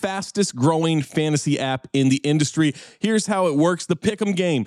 fastest growing fantasy app in the industry. Here's how it works the Pick'em game.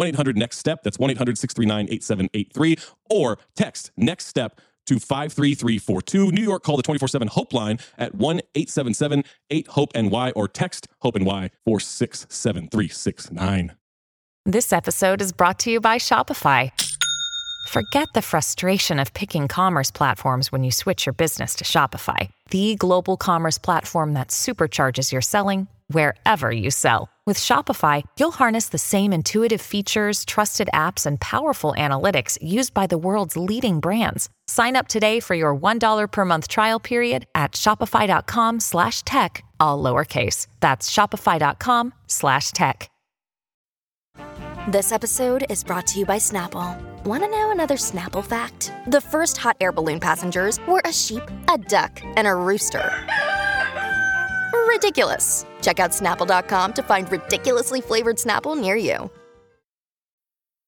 1 800 Next Step. That's 1 800 639 8783. Or text Next Step to 53342. New York, call the 24 7 Hope line at 1 877 8 Hope NY or text Hope NY 467369. This episode is brought to you by Shopify. Forget the frustration of picking commerce platforms when you switch your business to Shopify, the global commerce platform that supercharges your selling wherever you sell. With Shopify, you'll harness the same intuitive features, trusted apps, and powerful analytics used by the world's leading brands. Sign up today for your $1 per month trial period at shopify.com slash tech, all lowercase. That's shopify.com slash tech. This episode is brought to you by Snapple. Want to know another Snapple fact? The first hot air balloon passengers were a sheep, a duck, and a rooster. Ridiculous. Check out snapple.com to find ridiculously flavored Snapple near you.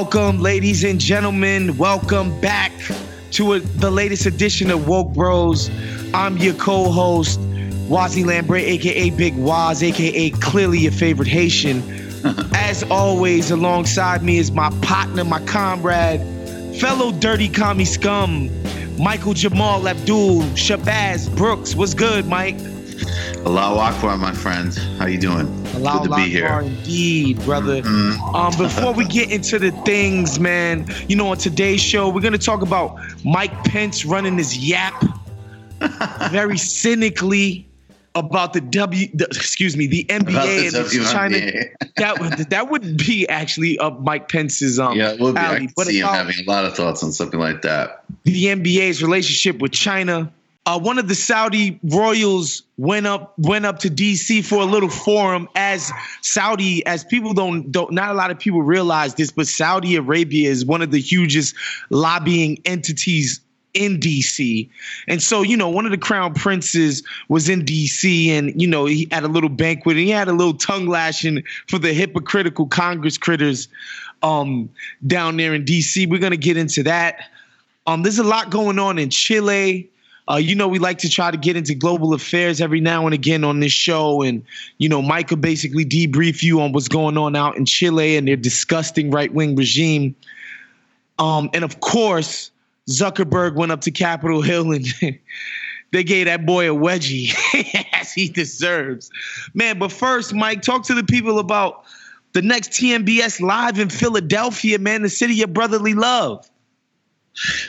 Welcome, ladies and gentlemen. Welcome back to a, the latest edition of Woke Bros. I'm your co-host, Wosny Lambre, aka Big Waz, aka clearly your favorite Haitian. As always, alongside me is my partner, my comrade, fellow dirty commie scum, Michael Jamal Abdul Shabazz Brooks. What's good, Mike? Allahu Akbar, my friend. How you doing? Good to be here. Indeed, brother. Mhm. Um, before we get into the things, man, you know, on today's show, we're gonna talk about Mike Pence running his yap very cynically about the W. The, excuse me, the NBA the and. China. That would that would be actually up Mike Pence's um yeah, we'll be. I can But see him having a lot of thoughts on something like that. the NBA's relationship with China. Uh, one of the Saudi royals went up went up to DC for a little forum as Saudi as people don't don't not a lot of people realize this but Saudi Arabia is one of the hugest lobbying entities in DC. And so, you know, one of the crown princes was in DC and, you know, he had a little banquet and he had a little tongue lashing for the hypocritical Congress critters um, down there in DC. We're going to get into that. Um, there's a lot going on in Chile. Uh, you know, we like to try to get into global affairs every now and again on this show. And, you know, Mike will basically debrief you on what's going on out in Chile and their disgusting right wing regime. Um, and of course, Zuckerberg went up to Capitol Hill and they gave that boy a wedgie as he deserves. Man, but first, Mike, talk to the people about the next TMBS live in Philadelphia, man, the city of brotherly love.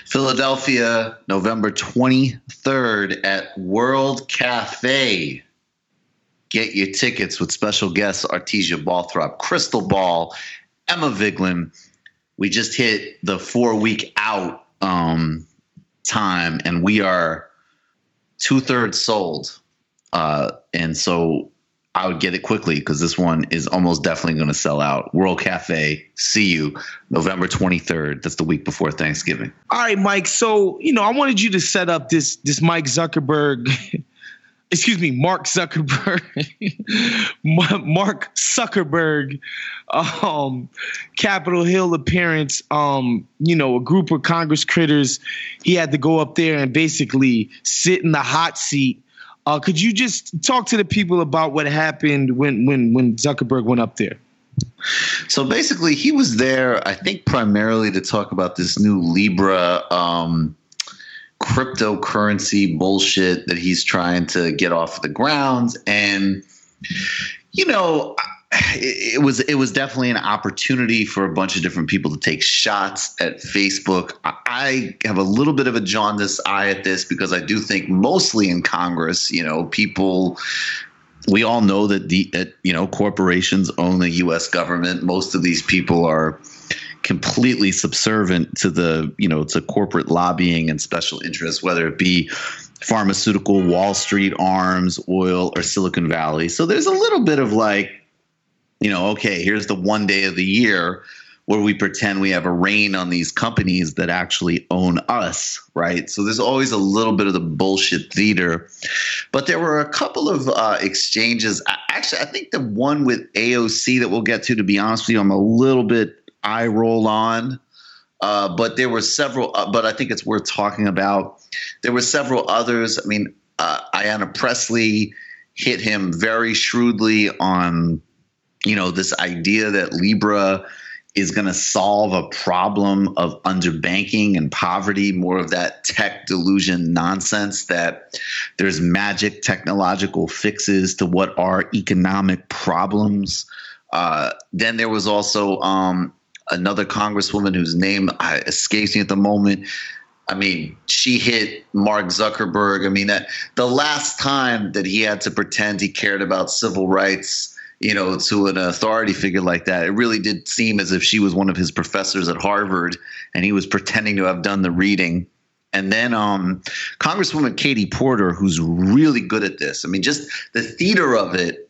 Philadelphia, November 23rd at World Cafe. Get your tickets with special guests Artesia Balthrop, Krystal Ball, Emma Vigeland. We just hit the four week out um, time, and we are two thirds sold. Uh, and so I would get it quickly because this one is almost definitely going to sell out. World Cafe, see you November 23rd. That's the week before Thanksgiving. All right, Mike. So, you know, I wanted you to set up this this Mike Zuckerberg, excuse me, Mark Zuckerberg, Mark Zuckerberg, um, Capitol Hill appearance. Um, you know, a group of Congress critters. He had to go up there and basically sit in the hot seat. Uh, could you just talk to the people about what happened when when when Zuckerberg went up there? So basically, he was there, I think, primarily to talk about this new Libra um, cryptocurrency bullshit that he's trying to get off the ground. And, you know, it, was it was definitely an opportunity for a bunch of different people to take shots at Facebook. I, have a little bit of a jaundiced eye at this because I do think mostly in Congress, you know, people we all know that the you know corporations own the U.S. government. Most of these people are completely subservient to the you know to corporate lobbying and special interests, whether it be pharmaceutical, Wall Street arms, oil, or Silicon Valley. So there's a little bit of like, you know, okay, here's the one day of the year where we pretend we have a reign on these companies that actually own us, right? So there's always a little bit of the bullshit theater. But there were a couple of uh, exchanges. Actually, I think the one with AOC that we'll get to, to be honest with you, I'm a little bit eye roll on. Uh, but there were several, uh, but I think it's worth talking about. There were several others. I mean, uh, Ayanna Pressley hit him very shrewdly on, you know, this idea that Libra is going to solve a problem of underbanking and poverty, more of that tech delusion nonsense that there's magic technological fixes to what are economic problems. Uh, then there was also um, another congresswoman whose name uh, escapes me at the moment. I mean, she hit Mark Zuckerberg. I mean, that the last time that he had to pretend he cared about civil rights, you know, to an authority figure like that, it really did seem as if she was one of his professors at Harvard and he was pretending to have done the reading. And then um, Congresswoman Katie Porter, who's really good at this. I mean, just the theater of it.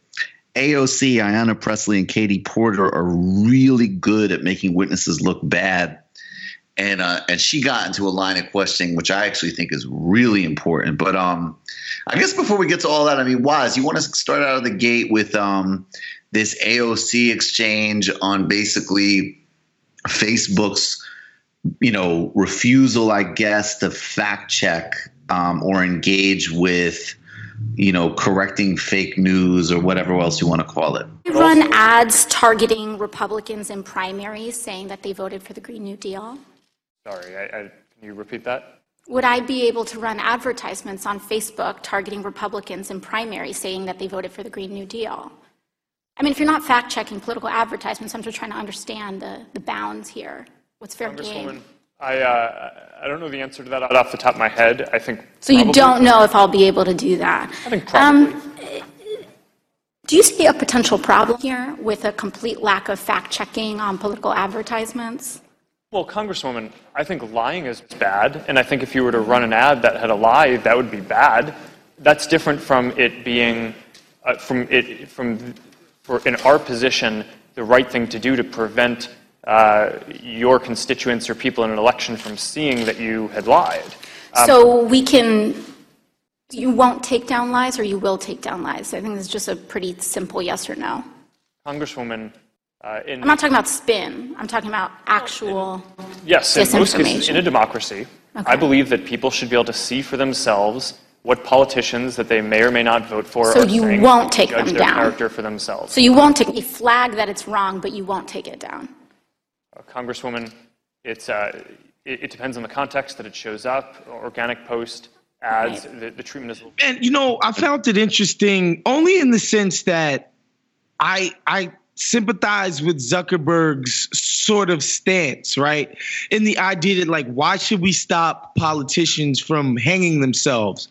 AOC, Ayanna Pressley, and Katie Porter are really good at making witnesses look bad and uh, and she got into a line of questioning, which I actually think is really important. But um, I guess before we get to all that, I mean, Waz, you want to start out of the gate with um, this AOC exchange on basically Facebook's, you know, refusal, I guess, to fact check um, or engage with you know, correcting fake news or whatever else you want to call it. Run ads targeting Republicans in primaries saying that they voted for the Green New Deal. Sorry, I, I, can you repeat that? Would I be able to run advertisements on Facebook targeting Republicans in primary saying that they voted for the Green New Deal? I mean, if you're not fact checking political advertisements, I'm just trying to understand the, the bounds here. What's fair game? I, uh, I don't know the answer to that off the top of my head. I think. So you don't know if I'll be able to do that? I think probably. Um, do you see a potential problem here with a complete lack of fact checking on political advertisements? Well, Congresswoman, I think lying is bad, and I think if you were to run an ad that had a lie, that would be bad. That's different from it being, uh, from it, from, for in our position, the right thing to do to prevent uh, your constituents or people in an election from seeing that you had lied. Um, so we can, you won't take down lies, or you will take down lies. I think it's just a pretty simple yes or no. Congresswoman, uh, in, I'm not talking about spin. I'm talking about actual in, yes, in most cases, in a democracy, okay. I believe that people should be able to see for themselves what politicians that they may or may not vote for so you won't take them down. character for themselves. So you won't take a flag that it's wrong, but you won't take it down. Uh, Congresswoman, it's, uh, it, it, depends on the context that it shows up. Organic post, ads, right. the, the treatment is. And you know, I found it interesting only in the sense that I I sympathize with Zuckerberg's sort of stance, right? In the idea that, like, why should we stop politicians from hanging themselves?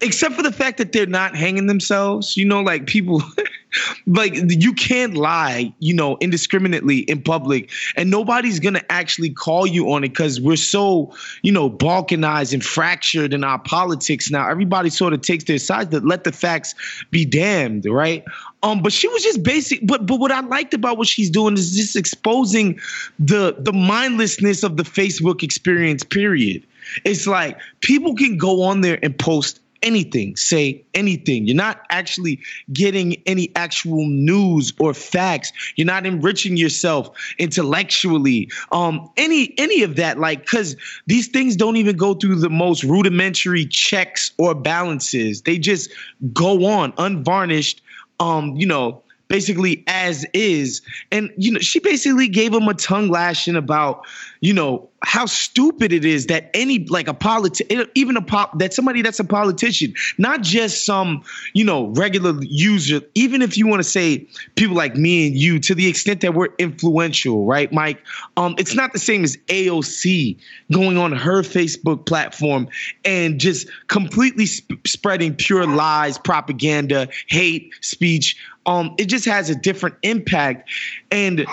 Except for the fact that they're not hanging themselves. You know, like people, like, you can't lie, you know, indiscriminately in public, and nobody's to actually call you on it because we're so, you know, balkanized and fractured in our politics now. Everybody sort of takes their sides. That let the facts be damned, right? Um, but she was just basic. But but what I liked about what she's doing is just exposing the the mindlessness of the Facebook experience. Period. It's like people can go on there and post anything, say anything. You're not actually getting any actual news or facts. You're not enriching yourself intellectually. Um, any any of that, like, because these things don't even go through the most rudimentary checks or balances. They just go on unvarnished um, you know, basically as is. And, you know, she basically gave him a tongue lashing about, you know, how stupid it is that any like a politician, even a pop that somebody that's a politician, not just some you know regular user. Even if you want to say people like me and you, to the extent that we're influential, right, Mike? Um, it's not the same as AOC going on her Facebook platform and just completely sp- spreading pure lies, propaganda, hate speech. Um, it just has a different impact, and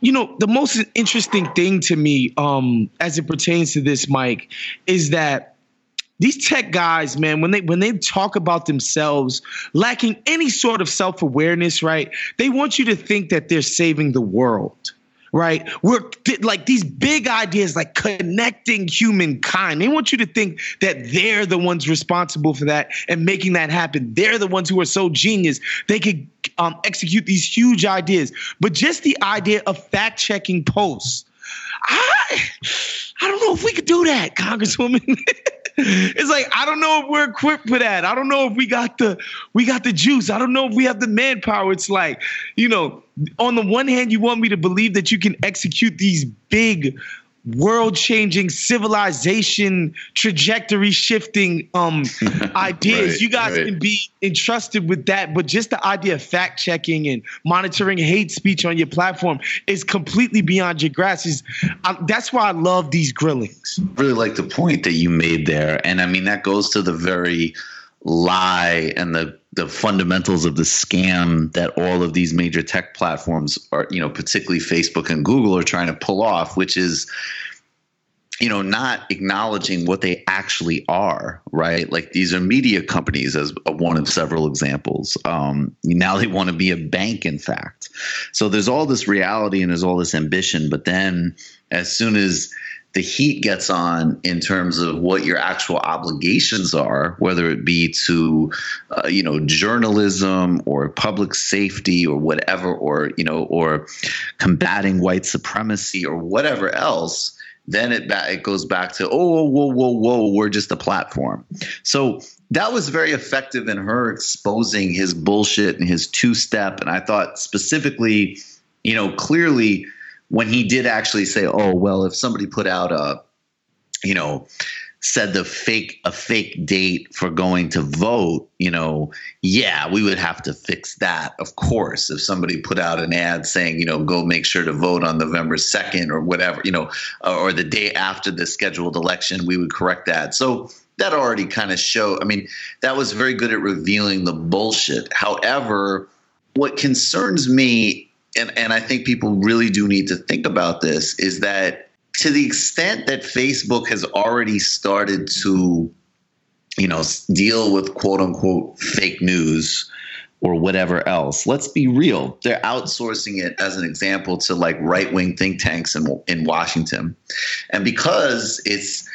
you know, the most interesting thing to me, um, as it pertains to this, Mike, is that these tech guys, man, when they when they talk about themselves lacking any sort of self awareness, right? They want you to think that they're saving the world right? We're like these big ideas like connecting humankind. They want you to think that they're the ones responsible for that and making that happen. They're the ones who are so genius. They could um, execute these huge ideas. But just the idea of fact checking posts, I, I don't know if we could do that, Congresswoman. it's like I don't know if we're equipped for that. I don't know if we got the we got the juice. I don't know if we have the manpower. It's like, you know, on the one hand, you want me to believe that you can execute these big world changing, civilization trajectory shifting um, ideas. Right, you guys right. can be entrusted with that. But just the idea of fact checking and monitoring hate speech on your platform is completely beyond your grasp. Is that's why I love these grillings. really like the point that you made there and i mean that goes to the very lie and the the fundamentals of the scam that all of these major tech platforms are you know particularly facebook and google are trying to pull off which is you know not acknowledging what they actually are right? Like these are media companies as one of several examples. Um, now they want to be a bank in fact. So there's all this reality and there's all this ambition but then as soon as the heat gets on in terms of what your actual obligations are, whether it be to, uh, you know, journalism or public safety or whatever, or you know, or combating white supremacy or whatever else, then it ba- it goes back to oh whoa whoa whoa we're just a platform. So that was very effective in her exposing his bullshit and his two step, and I thought specifically, you know, clearly when he did actually say, "Oh well, if somebody put out a, you know, said the fake a fake date for going to vote, you know, yeah, we would have to fix that, of course. If somebody put out an ad saying, you know, go make sure to vote on November second or whatever, you know, or the day after the scheduled election, we would correct that. So." That already kind of show. I mean, that was very good at revealing the bullshit. However, what concerns me and and I think people really do need to think about this is that to the extent that Facebook has already started to you know deal with quote unquote fake news or whatever else let's be real they're outsourcing it as an example to like right-wing think tanks in in Washington. And because it's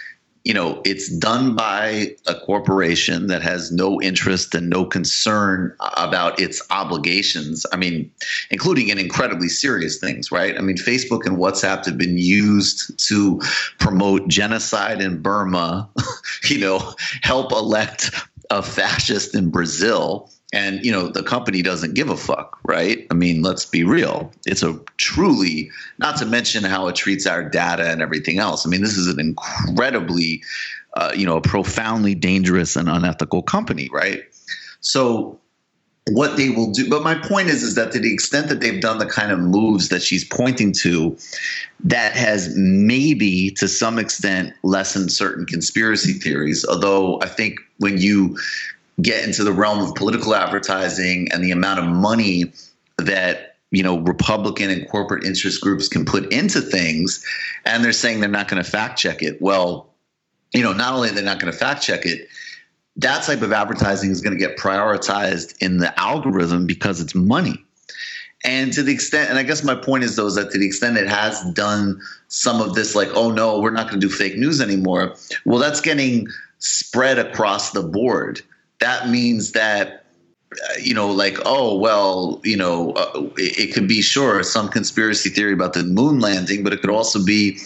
you know, it's done by a corporation that has no interest and no concern about its obligations. I mean, including in incredibly serious things, right? I mean, Facebook and WhatsApp have been used to promote genocide in Burma, you know, help elect a fascist in Brazil. And, you know, the company doesn't give a fuck, right? I mean, let's be real. It's a truly, not to mention how it treats our data and everything else. I mean, this is an incredibly, uh, you know, a profoundly dangerous and unethical company, right? So, what they will do but my point is is that to the extent that they've done the kind of moves that she's pointing to that has maybe to some extent lessened certain conspiracy theories although i think when you get into the realm of political advertising and the amount of money that you know republican and corporate interest groups can put into things and they're saying they're not going to fact check it well you know not only they're they not going to fact check it that type of advertising is going to get prioritized in the algorithm because it's money. And to the extent, and I guess my point is though, is that to the extent it has done some of this, like, oh no, we're not going to do fake news anymore. Well, that's getting spread across the board. That means that, uh, you know, like, oh, well, you know, uh, it, it could be sure some conspiracy theory about the moon landing, but it could also be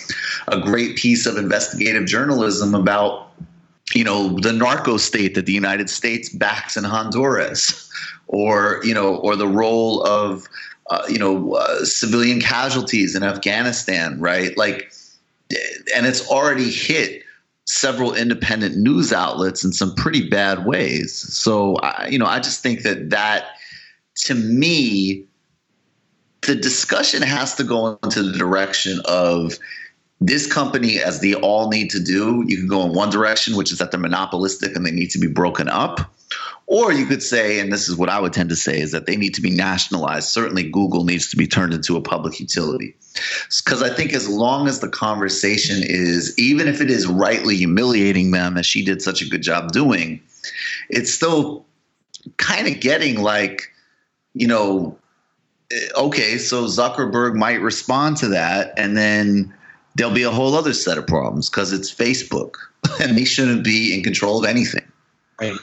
a great piece of investigative journalism about you know the narco state that the United States backs in Honduras, or you know, or the role of uh, you know uh, civilian casualties in Afghanistan, right? Like, and it's already hit several independent news outlets in some pretty bad ways. So, I, you know, I just think that that to me, the discussion has to go into the direction of this company, as they all need to do, you can go in one direction, which is that they're monopolistic and they need to be broken up. Or you could say, and this is what I would tend to say, is that they need to be nationalized. Certainly, Google needs to be turned into a public utility. Because I think as long as the conversation is, even if it is rightly humiliating them, as she did such a good job doing, it's still kind of getting like, you know, eh, okay, so Zuckerberg might respond to that, and then there'll be a whole other set of problems because it's Facebook and they shouldn't be in control of anything. Right.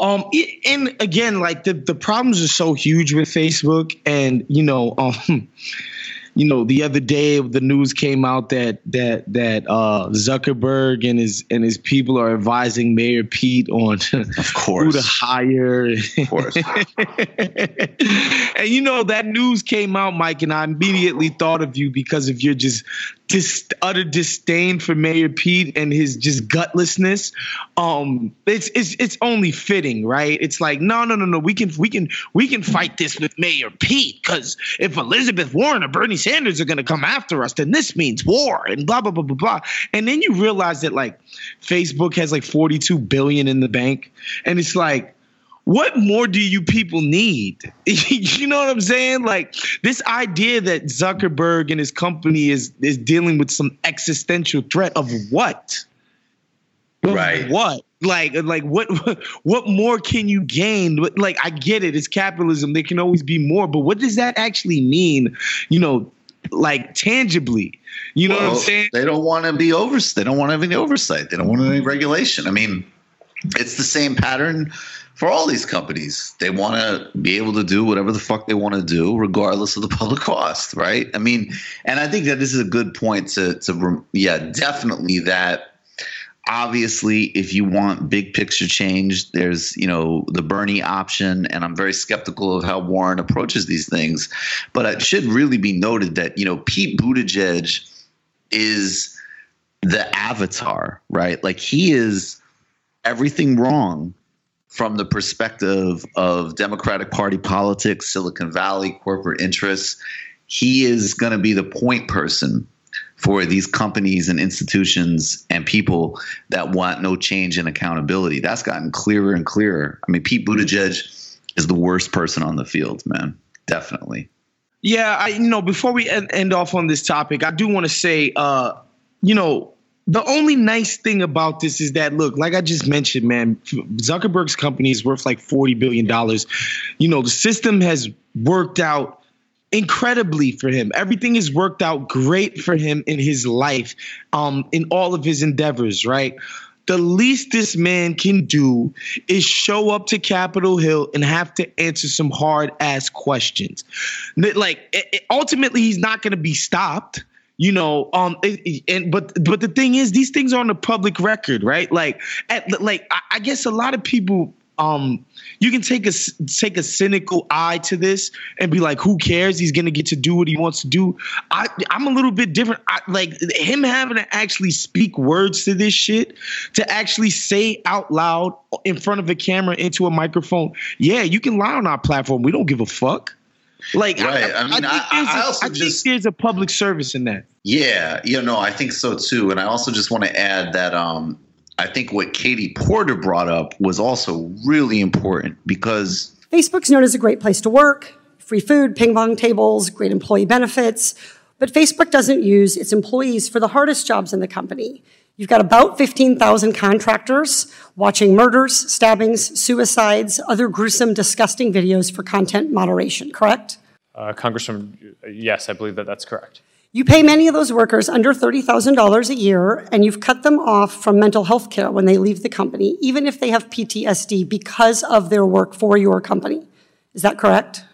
Um, it- and again, like the, the problems are so huge with Facebook, and you know, um, you know, the other day the news came out that that that uh, Zuckerberg and his and his people are advising Mayor Pete on of course. who to hire. Of course. and you know that news came out, Mike, and I immediately thought of you because of your just dis- utter disdain for Mayor Pete and his just gutlessness. Um, it's it's it's only fitting, right? It's like no, no, no, no. We can we can we can fight this with Mayor Pete because if Elizabeth Warren or Bernie Sanders are going to come after us, then this means war and blah blah blah blah blah. And then you realize that like Facebook has like 42 billion in the bank, and it's like what more do you people need? you know what I'm saying? Like this idea that Zuckerberg and his company is is dealing with some existential threat of what? Right. What? Like like what what more can you gain? Like I get it, it's capitalism. There can always be more, but what does that actually mean? You know, like tangibly. You know what I'm saying? They don't want to be over. They don't want any oversight. They don't want any regulation. I mean, it's the same pattern for all these companies. They want to be able to do whatever the fuck they want to do, regardless of the public cost, right? I mean, and I think that this is a good point to to yeah, definitely that. Obviously, if you want big picture change, there's you know the Bernie option, and I'm very skeptical of how Warren approaches these things. But it should really be noted that you know Pete Buttigieg is the avatar, right? Like he is everything wrong from the perspective of Democratic Party politics, Silicon Valley, corporate interests. He is going to be the point person for these companies and institutions and people that want no change and accountability. That's gotten clearer and clearer. I mean, Pete Buttigieg is the worst person on the field, man. Definitely. Yeah, I you know before we end, end off on this topic, I do want to say, uh, you know, the only nice thing about this is that look, like I just mentioned, man, Zuckerberg's company is worth like forty billion dollars. You know, the system has worked out incredibly for him. Everything has worked out great for him in his life, um, in all of his endeavors, right? The least this man can do is show up to Capitol Hill and have to answer some hard ass questions. Like ultimately, he's not going to be stopped. You know, um, and but but the thing is, these things are on the public record, right? Like, at, like I, guess a lot of people, um, you can take a take a cynical eye to this and be like, who cares? He's gonna get to do what he wants to do. I I'm a little bit different. I, like him having to actually speak words to this shit, to actually say out loud in front of a camera into a microphone. Yeah, you can lie on our platform. We don't give a fuck. Like, Right. I mean, think I- there's also think just- there's a public service in that. Yeah, you know, I think so too. And I also just want to add that um, I think what Katie Porter brought up was also really important because Facebook's known as a great place to work, free food, ping pong tables, great employee benefits. But Facebook doesn't use its employees for the hardest jobs in the company. You've got about 15,000 contractors watching murders, stabbings, suicides, other gruesome, disgusting videos for content moderation, correct? Uh, Congressman, yes, I believe that that's correct. You pay many of those workers under $30,000 a year, and you've cut them off from mental health care when they leave the company, even if they have PTSD because of their work for your company. Is that correct?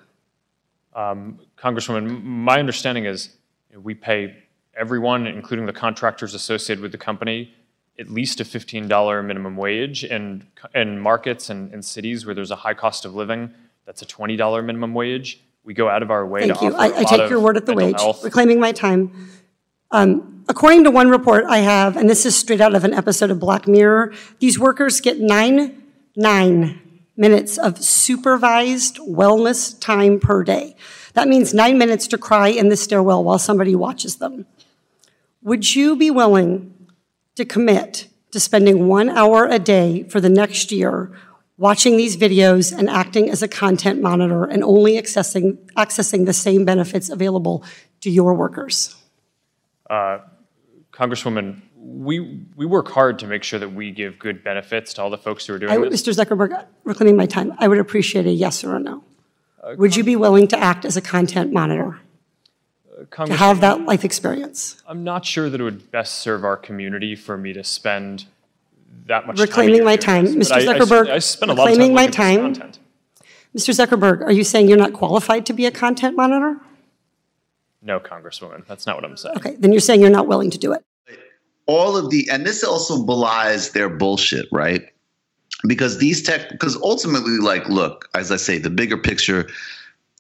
Um, Congresswoman, my understanding is we pay everyone, including the contractors associated with the company, at least a $15 minimum wage. And in markets and in cities where there's a high cost of living, that's a $20 minimum wage. We go out of our way Thank to you. offer I, a I lot take your word at the wage, health. reclaiming my time. Um, according to one report I have, and this is straight out of an episode of Black Mirror, these workers get nine, nine minutes of supervised wellness time per day. That means nine minutes to cry in the stairwell while somebody watches them. Would you be willing to commit to spending one hour a day for the next year watching these videos and acting as a content monitor and only accessing, accessing the same benefits available to your workers? Uh, Congresswoman, we, we work hard to make sure that we give good benefits to all the folks who are doing I this. Mr. Zuckerberg, reclaiming my time, I would appreciate a yes or a no. Uh, Would you be willing to act as a content monitor, to have that life experience? I'm not sure that it would best serve our community for me to spend that much Reclaiming time. my time. this, Mr. I- I s- Zuckerberg, I, spend a lot of time reclaiming my looking at this time. content. Mr. Zuckerberg, are you saying you're not qualified to be a content monitor? No, Congresswoman. That's not what I'm saying. Okay, then you're saying you're not willing to do it. all of the and this also belies their bullshit right because these tech because ultimately like look as i say the bigger picture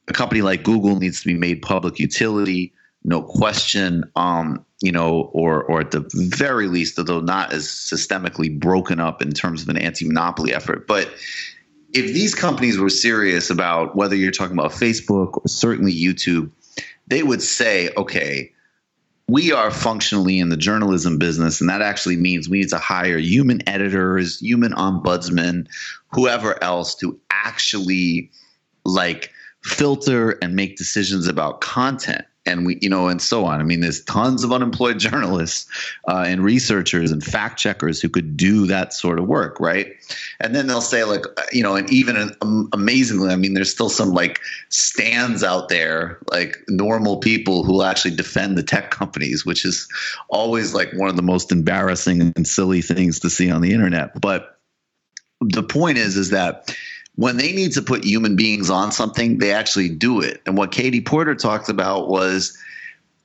a company like google needs to be made public utility no question um you know or or at the very least although not as systemically broken up in terms of an anti-monopoly effort. But if these companies were serious about whether you're talking about facebook or certainly youtube they would say okay we are functionally in the journalism business, and that actually means we need to hire human editors, human ombudsmen, whoever else to actually like filter and make decisions about content. And we you know and so on. I mean there's tons of unemployed journalists uh, and researchers and fact checkers who could do that sort of work right? And then they'll say like you know and even um, amazingly i mean there's still some like stands out there like normal people who actually defend the tech companies which is always like one of the most embarrassing and silly things to see on the internet. But the point is is that when they need to put human beings on something, they actually do it. And what Katie Porter talked about was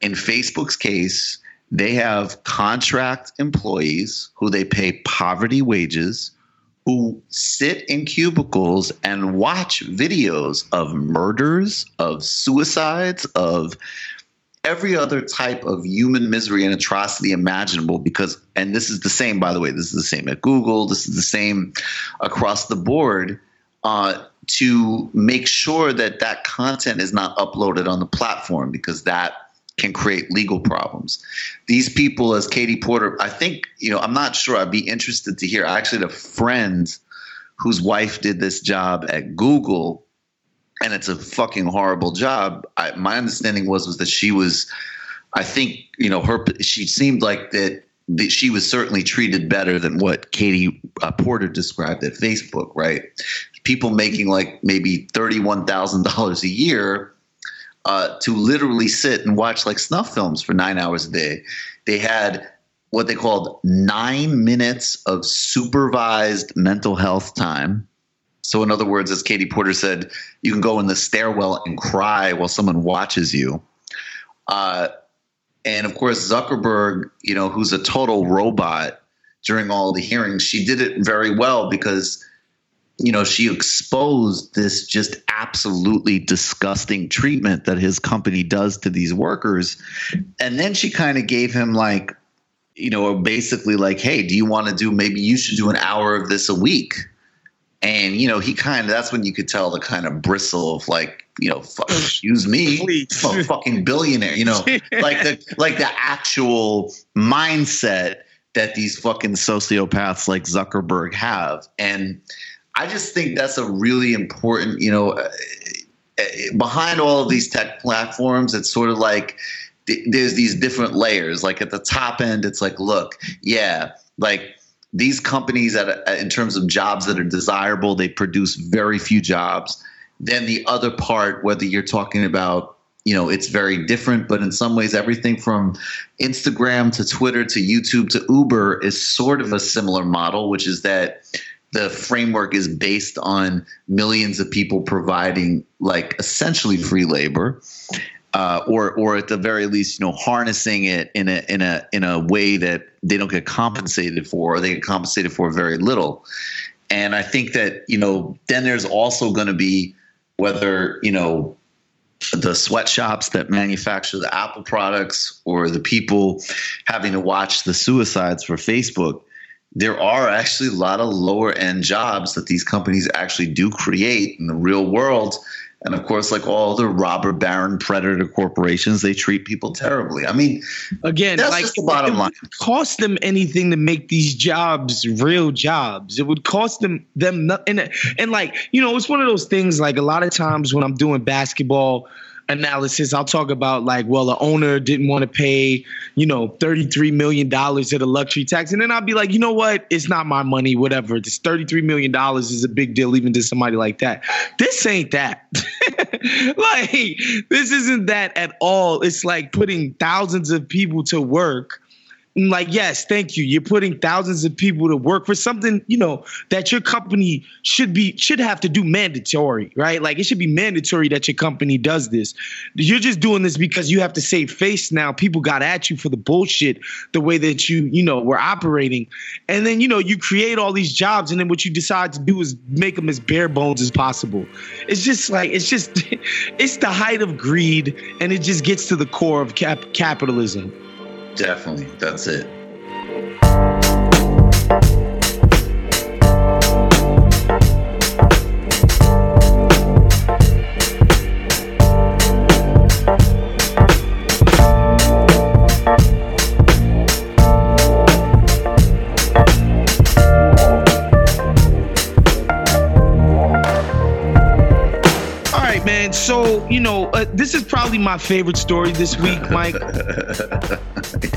in Facebook's case, they have contract employees who they pay poverty wages who sit in cubicles and watch videos of murders, of suicides, of every other type of human misery and atrocity imaginable because and this is the same by the way this is the same at google this is the same across the board uh, to make sure that that content is not uploaded on the platform because that can create legal problems. These people, as Katie Porter, I think, you know, I'm not sure. I'd be interested to hear. I actually had a friend whose wife did this job at Google, and it's a fucking horrible job. I, my understanding was was that she was, I think, you know, her she seemed like that she was certainly treated better than what Katie uh, Porter described at Facebook, right? People making like maybe $31,000 a year uh, to literally sit and watch like snuff films for nine hours a day. They had what they called nine minutes of supervised mental health time. So, in other words, as Katie Porter said, you can go in the stairwell and cry while someone watches you. Uh, and of course, Zuckerberg, you know, who's a total robot during all the hearings, she did it very well because, you know, she exposed this just absolutely disgusting treatment that his company does to these workers. And then she kind of gave him like, you know, basically like, hey, do you want to do maybe you should do an hour of this a week? And, you know, he kind of that's when you could tell the kind of bristle of like, you know, fuck, excuse me, a fucking billionaire, you know, like the like the actual mindset that these fucking sociopaths like Zuckerberg have. And I just think that's a really important, you know, uh, uh, behind all of these tech platforms, it's sort of like th- there's these different layers. Like at the top end, it's like, look, yeah, like these companies that in terms of jobs that are desirable, they produce very few jobs. Then the other part, whether you're talking about you know it's very different but in some ways everything from instagram to twitter to youtube to uber is sort of a similar model which is that the framework is based on millions of people providing like essentially free labor uh, or or at the very least, you know, harnessing it in a in a in a way that they don't get compensated for, or they get compensated for very little. And I think that you know, then there's also going to be whether you know the sweatshops that manufacture the Apple products or the people having to watch the suicides for Facebook. There are actually a lot of lower end jobs that these companies actually do create in the real world and of course, like all the robber baron predator corporations, they treat people terribly. I mean, again, that's like just the bottom it line. would cost them anything to make these jobs real jobs. It would cost them them nothing. And, and like you know, it's one of those things. Like a lot of times when I'm doing basketball analysis, I'll talk about like, well, the owner didn't want to pay, you know, $33 million of the luxury tax. And then I'll be like, you know what? It's not my money, whatever. This $33 million is a big deal, even to somebody like that. This ain't that. like, this isn't that at all. It's like putting thousands of people to work like, yes, thank you. You're putting thousands of people to work for something, you know, that your company should be should have to do mandatory, right? Like it should be mandatory that your company does this. You're just doing this because you have to save face now. People got at you for the bullshit, the way that you, you know, were operating. And then, you know, you create all these jobs, and then what you decide to do is make them as bare bones as possible. It's just like it's just it's the height of greed, and it just gets to the core of cap- capitalism. Definitely. That's it. All right, man. So, you know, uh, this is probably my favorite story this week, Mike.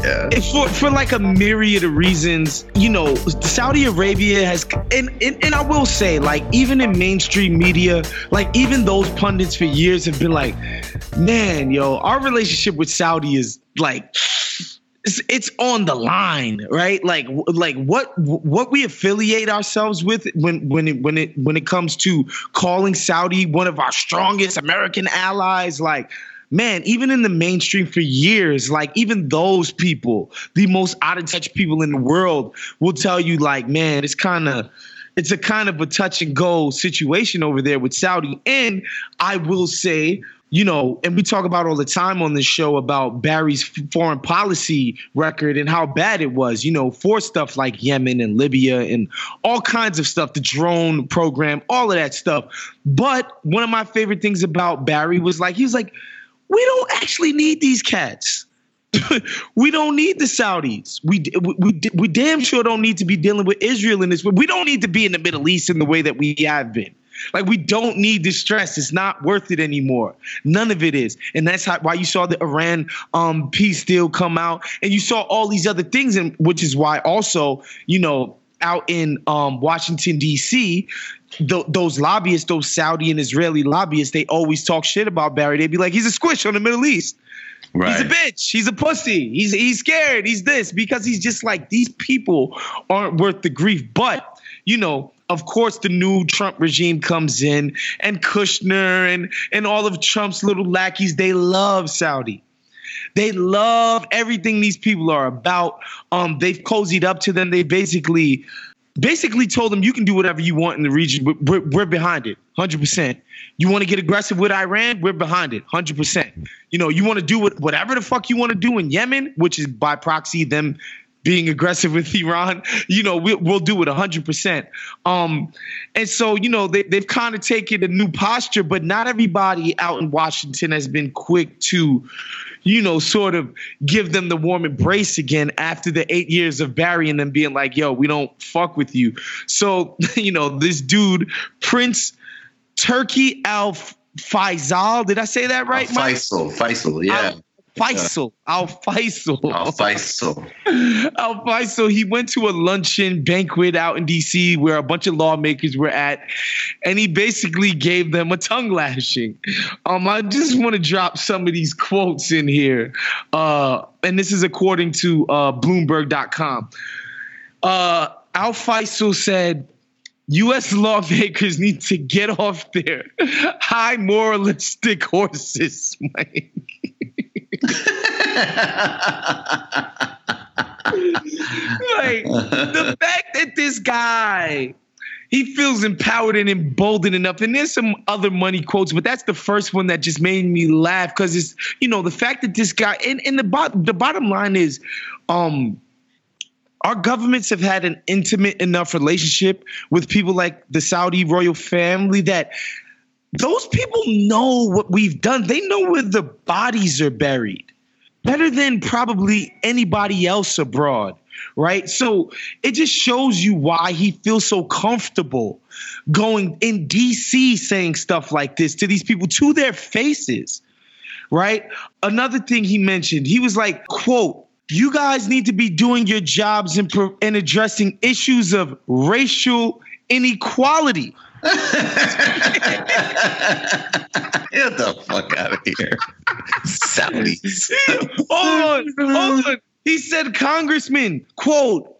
yeah. For, for like a myriad of reasons, you know, Saudi Arabia has, and, and, and I will say, like, even in mainstream media, like, even those pundits for years have been like, man, yo, our relationship with Saudi is like, it's, on the line, right? Like, like what what we affiliate ourselves with when when it when it when it comes to calling Saudi one of our strongest American allies, like. Man, even in the mainstream for years, like even those people, the most out of touch people in the world, will tell you, like, man, it's kind of, it's a kind of a touch and go situation over there with Saudi. And I will say, you know, and we talk about all the time on this show about Barry's foreign policy record and how bad it was, you know, for stuff like Yemen and Libya and all kinds of stuff, the drone program, all of that stuff. But one of my favorite things about Barry was like, he was like, we don't actually need these cats. we don't need the Saudis. We, we we we damn sure don't need to be dealing with Israel in this. We don't need to be in the Middle East in the way that we have been. Like we don't need this stress. It's not worth it anymore. None of it is, and that's how, why you saw the Iran um, peace deal come out, and you saw all these other things, and which is why also you know out in um, Washington D.C. Th- those lobbyists, those Saudi and Israeli lobbyists, they always talk shit about Barry. They'd be like, "He's a squish on the Middle East." Right. He's a bitch. He's a pussy. He's he's scared. He's this because he's just like these people aren't worth the grief. But you know, of course, the new Trump regime comes in, and Kushner and and all of Trump's little lackeys. They love Saudi. They love everything these people are about. Um, they've cozied up to them. They basically basically told them you can do whatever you want in the region. We're, we're, behind it, hundred percent. You want to get aggressive with Iran? We're behind it, hundred percent. You know, you want to do whatever the fuck you want to do in Yemen, which is by proxy them being aggressive with Iran. You know, we, we'll do it hundred percent. Um, and so you know they, they've kind of taken a new posture, but not everybody out in Washington has been quick to you know, sort of give them the warm embrace again after the eight years of burying them being like, yo, we don't fuck with you. So, you know, this dude, Prince Turki Al Faisal, did I say that right? Mike? Faisal, Faisal, yeah. Al Faisal, Al Faisal. Al Faisal. Al Faisal, he went to a luncheon banquet out in DC where a bunch of lawmakers were at, and he basically gave them a tongue lashing. Um, I just want to drop some of these quotes in here. Uh, and this is according to uh, Bloomberg.com. Uh, Al Faisal said, U.S. lawmakers need to get off their high moralistic horses, Mike. Like the fact that this guy he feels empowered and emboldened enough. And there's some other money quotes but that's the first one that just made me laugh because it's you know the fact that this guy and, and the, bot, the bottom line is um our governments have had an intimate enough relationship with people like the Saudi royal family that those people know what we've done. They know where the bodies are buried better than probably anybody else abroad, right? So it just shows you why he feels so comfortable going in DC saying stuff like this to these people to their faces, right? Another thing he mentioned, he was like, quote, you guys need to be doing your jobs and, addressing issues of racial inequality. Get the fuck out of here. Saudis. hold on, hold on. He said, Congressman, quote,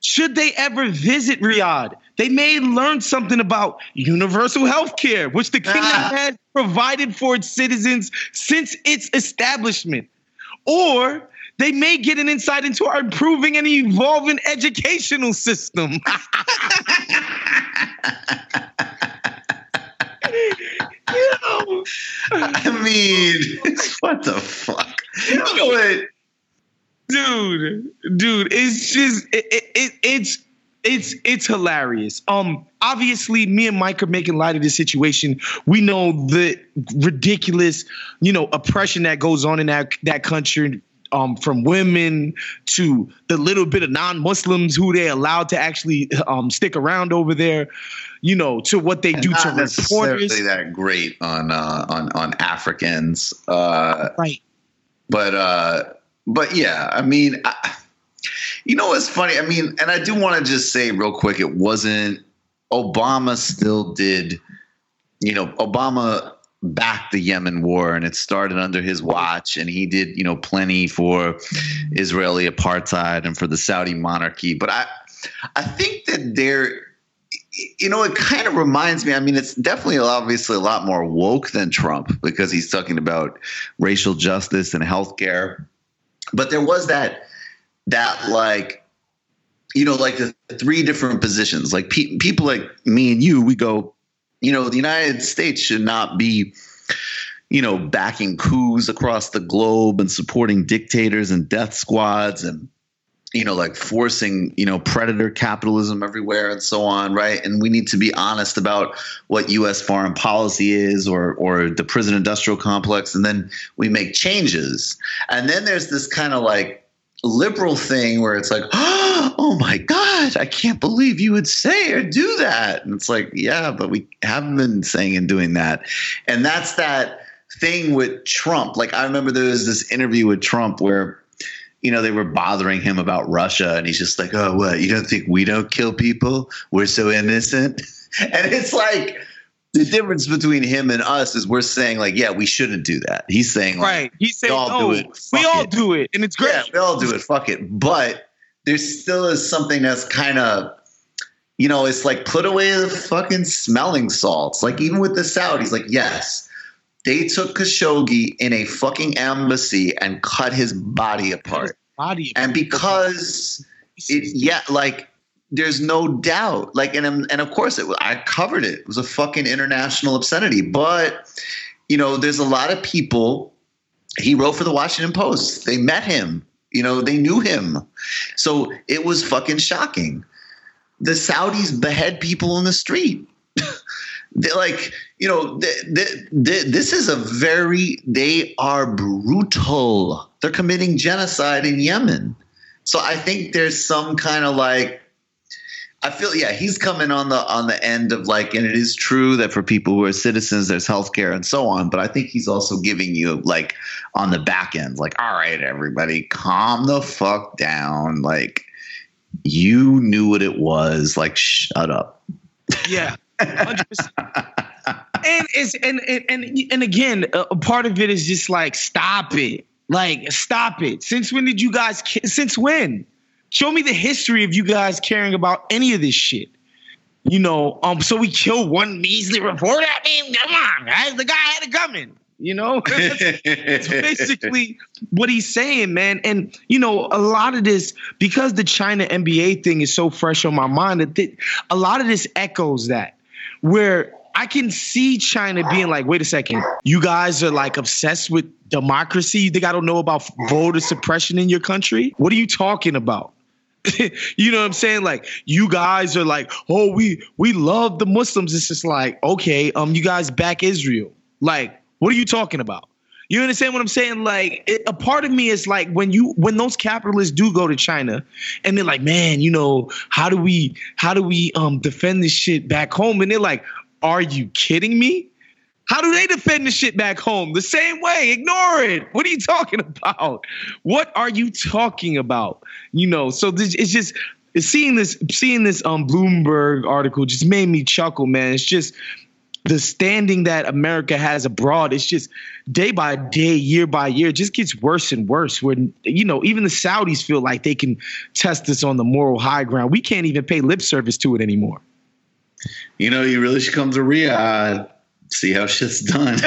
should they ever visit Riyadh, they may learn something about universal health care, which the kingdom Ah. has provided for its citizens since its establishment. Or they may get an insight into our improving and evolving educational system. you know, I mean, what the fuck? You know what? dude, dude, it's just it, it, it, it's it's it's hilarious. Um, obviously, me and Mike are making light of this situation. We know the ridiculous, you know, oppression that goes on in that that country. Um, from women to the little bit of non-Muslims who they allowed to actually um, stick around over there, you know, to what they do to reporters. that great on uh, on on Africans, uh, Right. but uh, but yeah, I mean, I, you know what's funny? I mean, and I do want to just say real quick, it wasn't Obama still did, you know, Obama backed the Yemen war and it started under his watch and he did, you know, plenty for Israeli apartheid and for the Saudi monarchy. But I I think that there you know, it kind of reminds me. I mean, it's definitely obviously a lot more woke than Trump because he's talking about racial justice and healthcare. But there was that that like you know like the three different positions like pe- people like me and you we go you know the united states should not be you know backing coups across the globe and supporting dictators and death squads and you know like forcing you know predator capitalism everywhere and so on right? And we need to be honest about what us foreign policy is or or the prison industrial complex. And then we make changes. And then there's this kind of like liberal thing where it's like, oh my God, I can't believe you would say or do that. And it's like, yeah, but we haven't been saying and doing that. And that's that thing with Trump. Like, I remember there was this interview with Trump where, you know, they were bothering him about Russia. And he's just like, oh, what? You don't think we don't kill people? We're so innocent. And it's like, the difference between him and us is we're saying like, yeah, we shouldn't do that. He's saying like, Right. He said, we all no, do oh, it. we all it. do it, and it's great. Yeah, we all do it. Fuck it. But there still is something that's kind of, you know, it's like put away the fucking smelling salts. Like even with the Saudis, like yes, they took Khashoggi in a fucking embassy and cut his body apart. Body And because it, yeah, like there's no doubt. Like and um, and of course it, I covered it. It was a fucking international obscenity. But you know, there's a lot of people. He wrote for the Washington Post. They met him. You know, they knew him. So it was fucking shocking. The Saudis behead people in the street. They're like, you know, th- th- th- this is a very, they are brutal. They're committing genocide in Yemen. So I think there's some kind of like, I feel yeah, he's coming on the on the end of like, and it is true that for people who are citizens, there's healthcare and so on. But I think he's also giving you like on the back end, like, all right, everybody, calm the fuck down. Like, you knew what it was. Like, shut up. Yeah, hundred percent. And it's and and and, and again, a, a part of it is just like stop it, like stop it. Since when did you guys? Since when? Show me the history of you guys caring about any of this shit. You know, um, so we kill one measly reporter. I mean, come on, guys, the guy had it coming. You know, it's basically what he's saying, man. And you know, a lot of this because the China NBA thing is so fresh on my mind that th- a lot of this echoes that, where I can see China being like, wait a second, you guys are like obsessed with democracy. You think I don't know about voter suppression in your country? What are you talking about? you know what I'm saying? Like you guys are like, oh, we we love the Muslims. It's just like, okay, um, you guys back Israel. Like, what are you talking about? You understand what I'm saying? Like, it, a part of me is like when you when those capitalists do go to China, and they're like, man, you know, how do we how do we um defend this shit back home? And they're like, are you kidding me? How do they defend the shit back home? The same way. Ignore it. What are you talking about? What are you talking about? You know, so this, it's just seeing this seeing this um Bloomberg article just made me chuckle, man. It's just the standing that America has abroad, it's just day by day, year by year, just gets worse and worse. When you know, even the Saudis feel like they can test us on the moral high ground. We can't even pay lip service to it anymore. You know, you really should come to Riyadh. See how shit's done.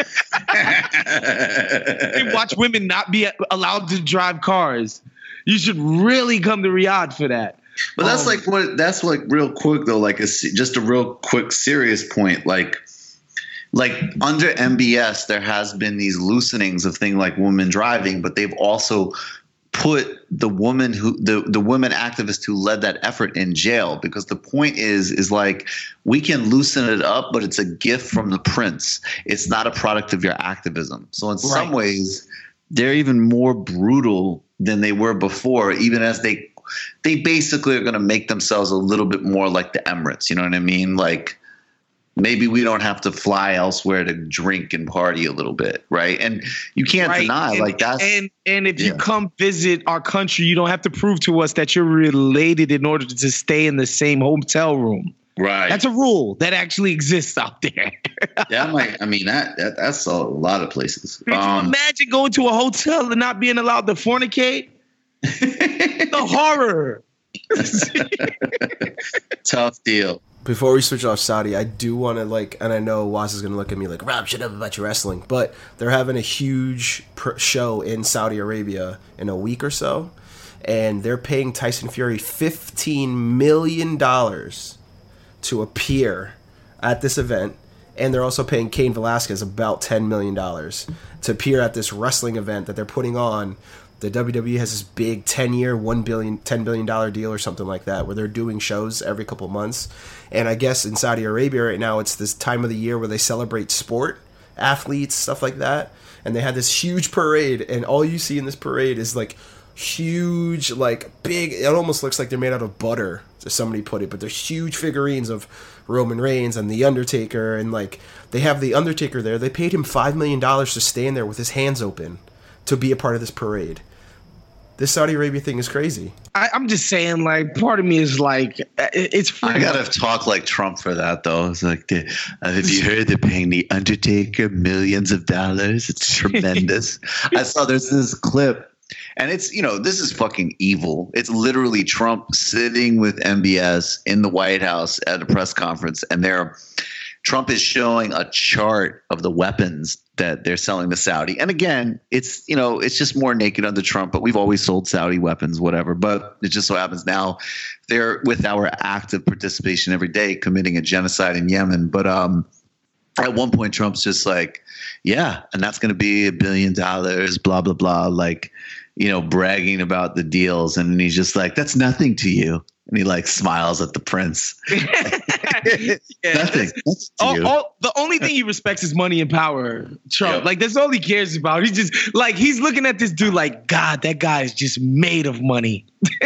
watch women not be allowed to drive cars. You should really come to Riyadh for that. But that's um, like what that's like real quick though, like a, just a real quick serious point. Like like under MBS, there has been these loosenings of things like women driving, but they've also put the woman who the the women activists who led that effort in jail because the point is is like we can loosen it up but it's a gift from the prince it's not a product of your activism so in right. some ways they're even more brutal than they were before even as they they basically are going to make themselves a little bit more like the Emirates. You know what I mean? Like maybe we don't have to fly elsewhere to drink and party a little bit, right? And you can't right. deny and, like that's and and if yeah. you come visit our country, you don't have to prove to us that you're related in order to stay in the same hotel room. Right. That's a rule that actually exists out there. yeah, I, might, I mean that, that, that's a lot of places. Could um, you imagine going to a hotel and not being allowed to fornicate? the horror. Tough deal. Before we switch off Saudi, I do want to like, and I know Was is going to look at me like, Rob, shut up about your wrestling. But they're having a huge pr- show in Saudi Arabia in a week or so, and they're paying Tyson Fury fifteen million dollars to appear at this event, and they're also paying Cain Velasquez about ten million dollars to appear at this wrestling event that they're putting on the WWE has this big 10 year, $1 billion, $10 billion deal or something like that where they're doing shows every couple months. And I guess in Saudi Arabia right now it's this time of the year where they celebrate sport, athletes, stuff like that. And they had this huge parade and all you see in this parade is like huge like big it almost looks like they're made out of butter as somebody put it but they're huge figurines of roman reigns and the undertaker and like they have the undertaker there they paid him five million dollars to stand there with his hands open to be a part of this parade this Saudi Arabia thing is crazy. I, am just saying, like, part of me is like, it's. I gotta talk like Trump for that, though. It's like, the, uh, have you heard they're paying the Undertaker millions of dollars? It's tremendous. I saw there's this clip, and it's you know this is fucking evil. It's literally Trump sitting with MBS in the White House at a press conference, and they're Trump is showing a chart of the weapons that they're selling to Saudi. And again, it's you know it's just more naked under Trump, but we've always sold Saudi weapons, whatever. But it just so happens now they're with our active participation every day committing a genocide in Yemen. But um, at one point, Trump's just like, yeah, and that's going to be a billion dollars, blah blah blah, like you know, bragging about the deals, and he's just like, that's nothing to you and he like smiles at the prince. yeah, Nothing. All, all, the only thing he respects is money and power. Trump, yep. like that's all he cares about. He's just like he's looking at this dude like, God, that guy is just made of money.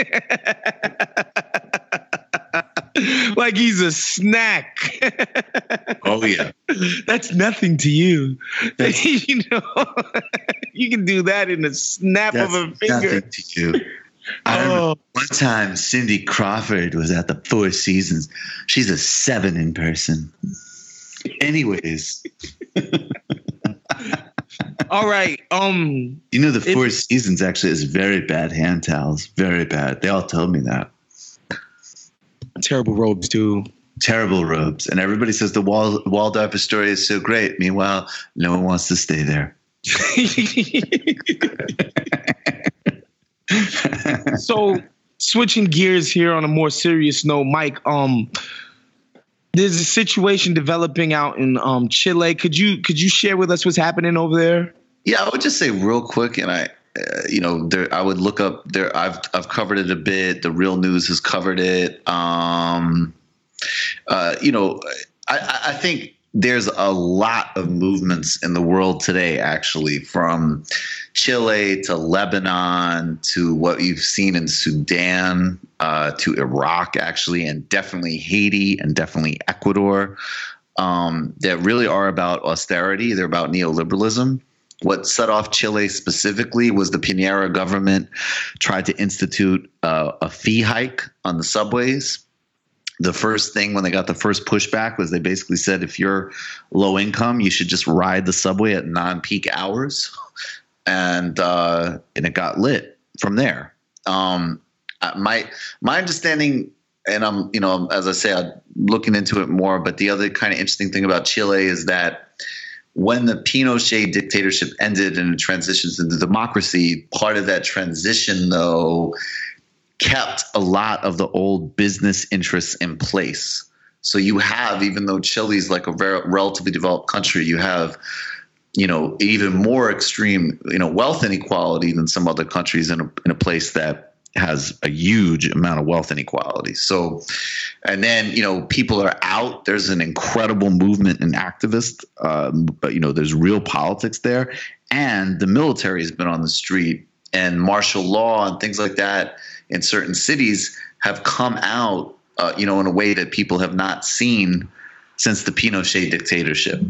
like he's a snack. oh yeah, that's nothing to you. you know, you can do that in a snap of a finger. Nothing to you. I remember oh. one time Cindy Crawford was at the Four Seasons. She's a seven in person. Anyways. All right. Um You know the Four Seasons actually is very bad hand towels. Very bad. They all told me that. Terrible robes too. Terrible robes. And everybody says the Wal- Waldorf Astoria is so great. Meanwhile, no one wants to stay there. so switching gears here on a more serious note, Mike, um, there's a situation developing out in um, Chile. Could you could you share with us what's happening over there? Yeah, I would just say real quick, and I, uh, you know, there I would look up there. I've I've covered it a bit. The Real News has covered it. Um, uh, you know, I, I think there's a lot of movements in the world today, actually, from Chile to Lebanon to what you've seen in Sudan uh, to Iraq, actually, and definitely Haiti and definitely Ecuador um, that really are about austerity. They're about neoliberalism. What set off Chile specifically was the Piñera government tried to institute uh, a fee hike on the subways the first thing when they got the first pushback was they basically said if you're low income, you should just ride the subway at non-peak hours, and uh, and it got lit from there. Um, my my understanding, and I'm you know as I say, I'm looking into it more. But the other kind of interesting thing about Chile is that when the Pinochet dictatorship ended and it transitions into democracy, part of that transition though kept a lot of the old business interests in place. So you have, even though Chile's like a relatively developed country, you have, you know, even more extreme, you know, wealth inequality than some other countries in a, in a place that has a huge amount of wealth inequality. So, and then you know people are out. There's an incredible movement and activists. Um, but you know, there's real politics there, and the military has been on the street, and martial law and things like that in certain cities have come out, uh, you know, in a way that people have not seen since the Pinochet dictatorship.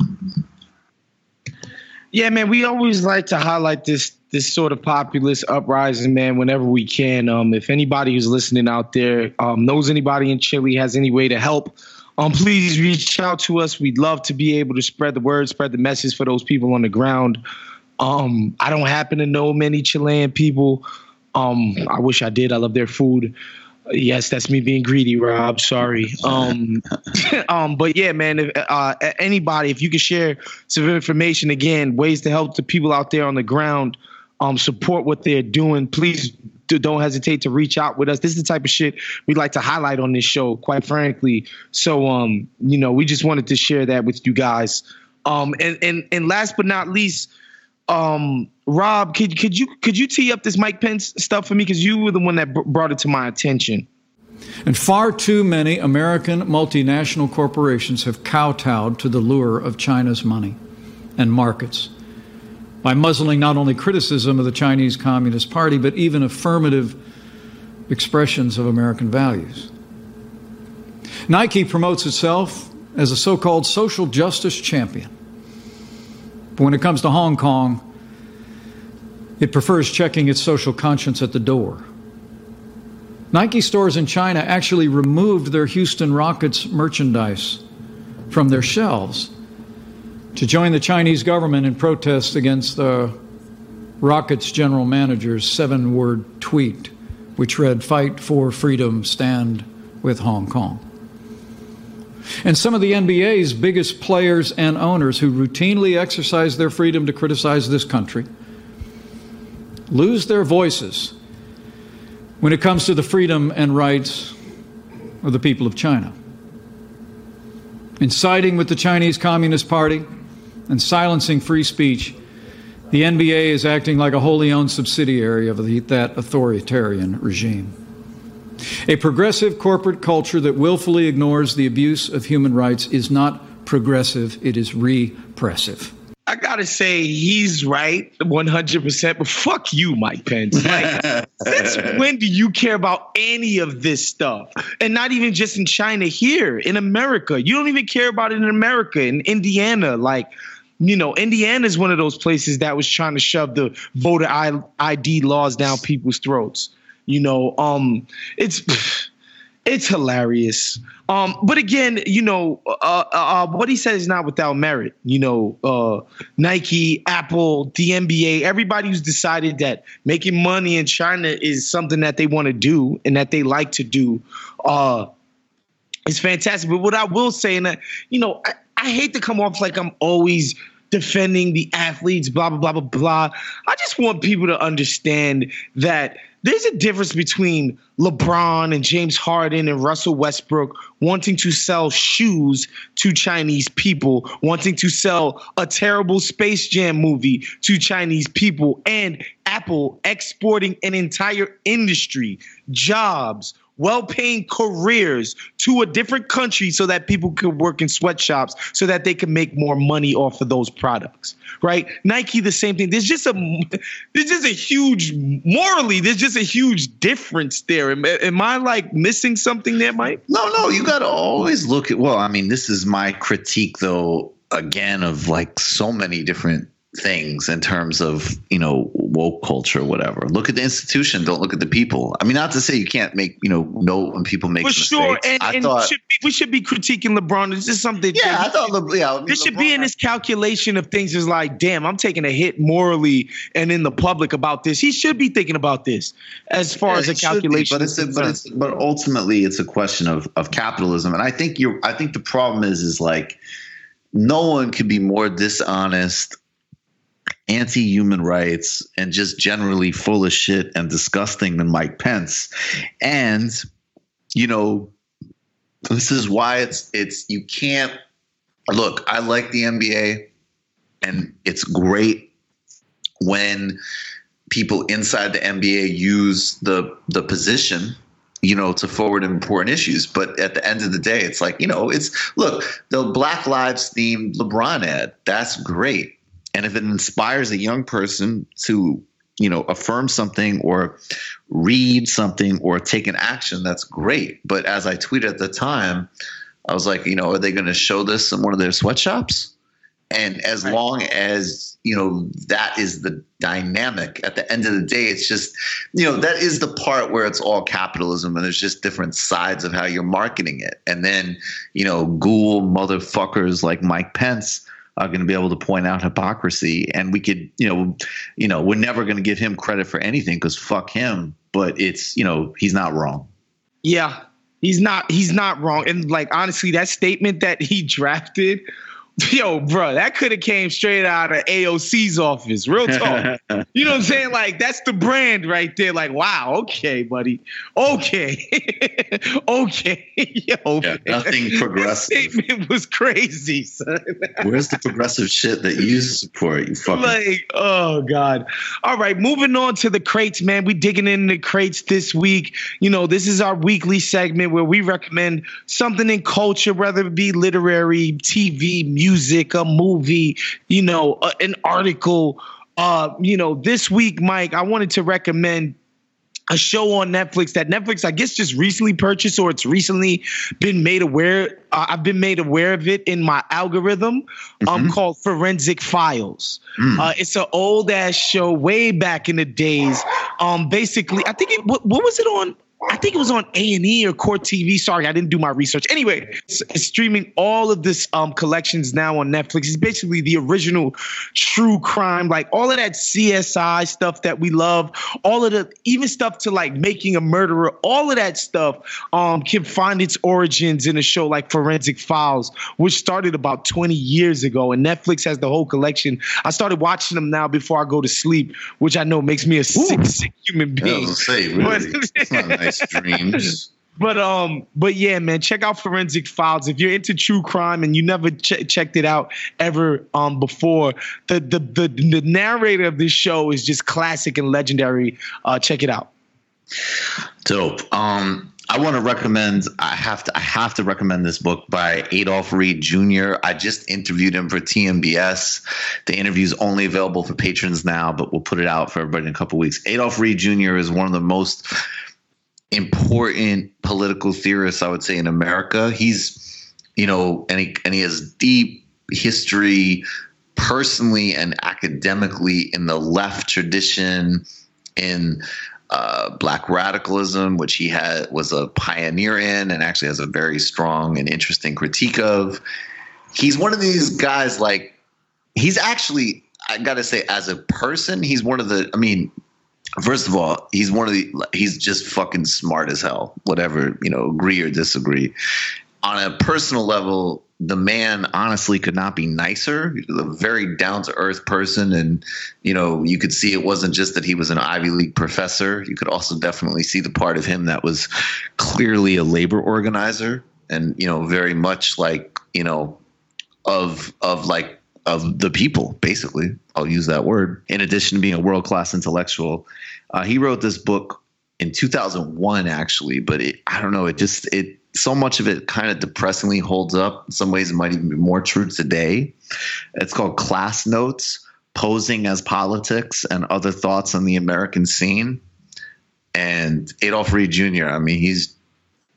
Yeah, man, we always like to highlight this this sort of populist uprising, man, whenever we can. Um, if anybody who's listening out there um, knows anybody in Chile, has any way to help, um, please reach out to us. We'd love to be able to spread the word, spread the message for those people on the ground. Um, I don't happen to know many Chilean people. Um, I wish I did. I love their food. Yes, that's me being greedy, Rob. Sorry. Um, um, but yeah, man. If, uh, anybody, if you could share some information, again, ways to help the people out there on the ground, um, support what they're doing. Please do, don't hesitate to reach out with us. This is the type of shit we like to highlight on this show, quite frankly. So, um, you know, we just wanted to share that with you guys. Um, and and and last but not least, um, Rob, could could you could you tee up this Mike Pence stuff for me because you were the one that brought it to my attention. And far too many American multinational corporations have kowtowed to the lure of China's money and markets by muzzling not only criticism of the Chinese Communist Party, but even affirmative expressions of American values. Nike promotes itself as a so called social justice champion. But when it comes to Hong Kong, it prefers checking its social conscience at the door. Nike stores in China actually removed their Houston Rockets merchandise from their shelves to join the Chinese government in protest against the Rockets general manager's seven word tweet, which read, Fight for freedom, stand with Hong Kong. And some of the NBA's biggest players and owners who routinely exercise their freedom to criticize this country lose their voices when it comes to the freedom and rights of the people of China. In siding with the Chinese Communist Party and silencing free speech, the NBA is acting like a wholly owned subsidiary of the, that authoritarian regime. A progressive corporate culture that willfully ignores the abuse of human rights is not progressive, it is repressive. I gotta say he's right 100%, but fuck you, Mike Pence. Like, since when do you care about any of this stuff? And not even just in China, here in America. You don't even care about it in America, in Indiana. Like, you know, Indiana is one of those places that was trying to shove the voter ID laws down people's throats. You know, um, it's it's hilarious. Um, but again, you know, uh, uh, uh, what he said is not without merit. You know, uh, Nike, Apple, the NBA, everybody who's decided that making money in China is something that they want to do and that they like to do. Uh, it's fantastic. But what I will say, and you know, I, I hate to come off like I'm always defending the athletes, blah, blah, blah, blah, blah. I just want people to understand that there's a difference between LeBron and James Harden and Russell Westbrook wanting to sell shoes to Chinese people, wanting to sell a terrible Space Jam movie to Chinese people, and Apple exporting an entire industry, jobs, well paying careers to a different country so that people could work in sweatshops so that they can make more money off of those products right? Nike the same thing. There's just a there's just a huge morally there's just a huge difference there. Am, am i like missing something there mike? No no you got to always look at well i mean this is my critique though again of like so many different things in terms of you know woke culture whatever. Look at the institution. Don't look at the people. I mean, not to say you can't make you know know when people make For mistakes. sure, and, I and thought should be, we should be critiquing LeBron. This is something. Yeah, that I thought Le- yeah, I mean, this should be in this calculation of things. Is like, damn, I'm taking a hit morally and in the public about this. He should be thinking about this as far Yeah, as a should be, calculation. but it's a, but it's but ultimately it's a question of of capitalism, and I think you're. I think the problem is is like no one could be more dishonest, anti-human rights, and just generally full of shit and disgusting than Mike Pence, and you know this is why it's it's you can't look. I like the NBA, and it's great when people inside the NBA use the the position, you know, to forward important issues. But at the end of the day, it's like you know, it's look the Black Lives themed LeBron ad. That's great, and if it inspires a young person to you know affirm something or read something or take an action, that's great. But as I tweeted at the time, I was like, you know, are they going to show this in one of their sweatshops? And as long as, you know, that is the dynamic at the end of the day, it's just, you know, that is the part where it's all capitalism and there's just different sides of how you're marketing it. And then, you know, ghoul motherfuckers like Mike Pence are going to be able to point out hypocrisy. And we could, you know, you know, we're never going to give him credit for anything because fuck him. But it's, you know, he's not wrong. Yeah, he's not. He's not wrong. And like honestly, that statement that he drafted, yo, bro, that could have came straight out of AOC's office. Real talk. you know what I'm saying? Like that's the brand right there. Like, wow, okay, buddy, okay, okay, yo, Yeah, nothing progressive. statement was crazy, son. Where's the progressive shit that you support? You fucking like, oh God. All right, moving on to the crates, man. We digging in the crates this week. You know, this is our weekly segment where we recommend something in culture, whether it be literary, TV, music, a movie, you know, uh, an article. Uh, you know, this week, Mike, I wanted to recommend a show on Netflix that Netflix, I guess, just recently purchased or it's recently been made aware. Uh, I've been made aware of it in my algorithm. Um, called Forensic Files. Uh, it's an old ass show way back in the days. Um, basically, I think it. What, what was it on? I think it was on A and E or Court TV. Sorry, I didn't do my research. Anyway, it's, it's streaming all of this um collections now on Netflix. It's basically the original true crime, like all of that CSI stuff that we love, all of the even stuff to like making a murderer, all of that stuff um can find its origins in a show like Forensic Files, which started about 20 years ago. And Netflix has the whole collection. I started watching them now before I go to sleep, which I know makes me a sick, sick human being. say, really, But- it's dreams. But um, but yeah, man, check out Forensic Files if you're into true crime and you never ch- checked it out ever um before. The, the the the narrator of this show is just classic and legendary. Uh, check it out. Dope. Um, I want to recommend. I have to. I have to recommend this book by Adolf Reed Jr. I just interviewed him for TMBS. The interview is only available for patrons now, but we'll put it out for everybody in a couple weeks. Adolf Reed Jr. is one of the most important political theorists I would say in America. He's, you know, and he and he has deep history personally and academically in the left tradition in uh, black radicalism, which he had was a pioneer in, and actually has a very strong and interesting critique of. He's one of these guys like he's actually I gotta say as a person he's one of the I mean first of all he's one of the he's just fucking smart as hell. Whatever you know agree or disagree. On a personal level the man honestly could not be nicer. A very down to earth person and you know you could see it wasn't just that he was an ivy league professor. You could also definitely see the part of him that was clearly a labor organizer and you know very much like you know of of like of the people basically. I'll use that word. In addition to being a world class intellectual uh, he wrote this book in 2001 actually but it, i don't know it just it so much of it kind of depressingly holds up. In some ways it might even be more true today. It's called class notes posing as politics and other thoughts on the american scene. And Adolf reed jr i mean he's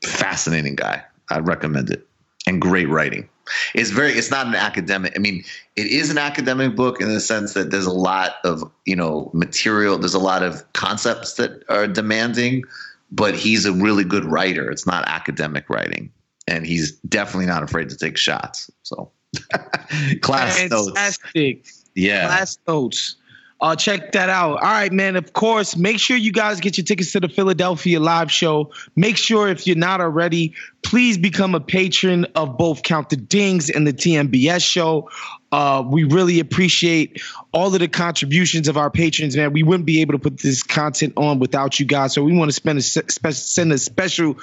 fascinating guy. I'd recommend it. And great writing it's very it's not an academic i mean it is an academic book in the sense that there's a lot of you know material there's a lot of concepts that are demanding but he's a really good writer it's not academic writing and he's definitely not afraid to take shots so class notes. Fantastic. notes yeah Class notes. Uh, check that out. All right, man. Of course, make sure you guys get your tickets to the Philadelphia live show. Make sure if you're not already, please become a patron of both Count the Dings and the TMBS show. Uh, we really appreciate all of the contributions of our patrons, man. We wouldn't be able to put this content on without you guys. So we want to spend a spe- send a special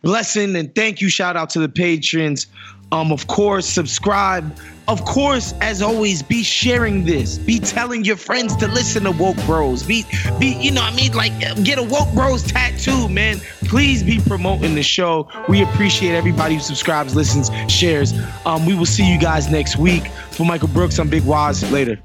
blessing and thank you shout out to the patrons. Um, of course, subscribe. Of course, as always, be sharing this. Be telling your friends to listen to Woke Bros. Be, be, you know, I mean, like, get a Woke Bros tattoo, man. Please be promoting the show. We appreciate everybody who subscribes, listens, shares. Um, we will see you guys next week. For Michael Brooks, I'm Big Waz. Later.